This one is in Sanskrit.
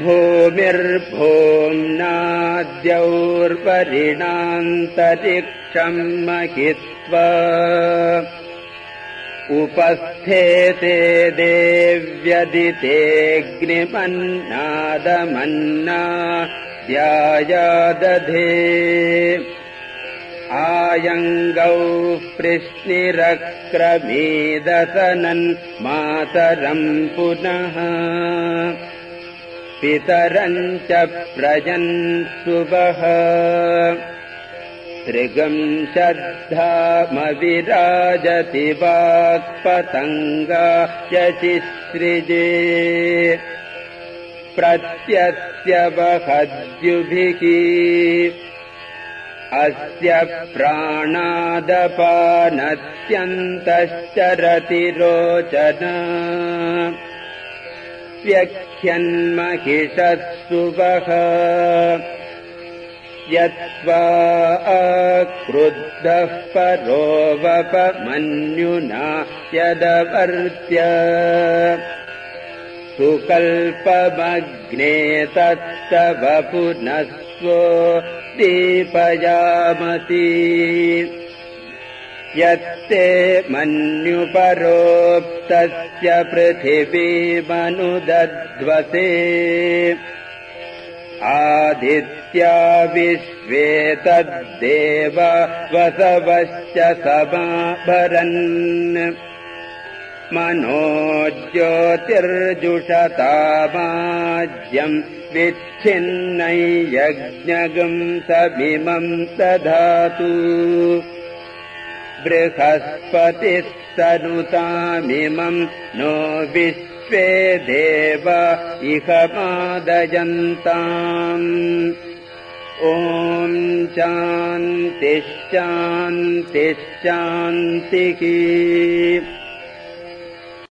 भूमिर्भोम्नाद्यौर्परिणान्तरिक्षम् महित्वा उपस्थेते देव्यदितेऽग्निमन्नादमन्ना ध्यायादधे। आयङ्गौ पृश्निरक्रमेदसनन् मातरम् पुनः पितरम् च प्रजन् शुभः त्रिगंशद्धामविराजति वाक्पतङ्गा यचिसृजे प्रत्यस्य वहद्युभिः अस्य प्राणादपानत्यन्तश्चरति रोचन व्यख्यन्महिषः यत्त्वा अक्रुद्धः परोवपमन्युना यदवर्त्य। सुकल्पमग्ने तत्तव स्व दीपयामति यत्ते मन्युपरोक्तस्य पृथिवीमनुदध्वसे। आदित्या विश्वेतद्देव वसवश्च समाभरन्। मनो ज्योतिर्जुषतामाज्यम् विच्छिन्नै यज्ञगम् समिमम् दधातु बृहस्पतिः सनुतामिमम् नो विश्वे देव इह मादयन्ताम् ॐ शान्तिश्चान्तिश्चान्तिः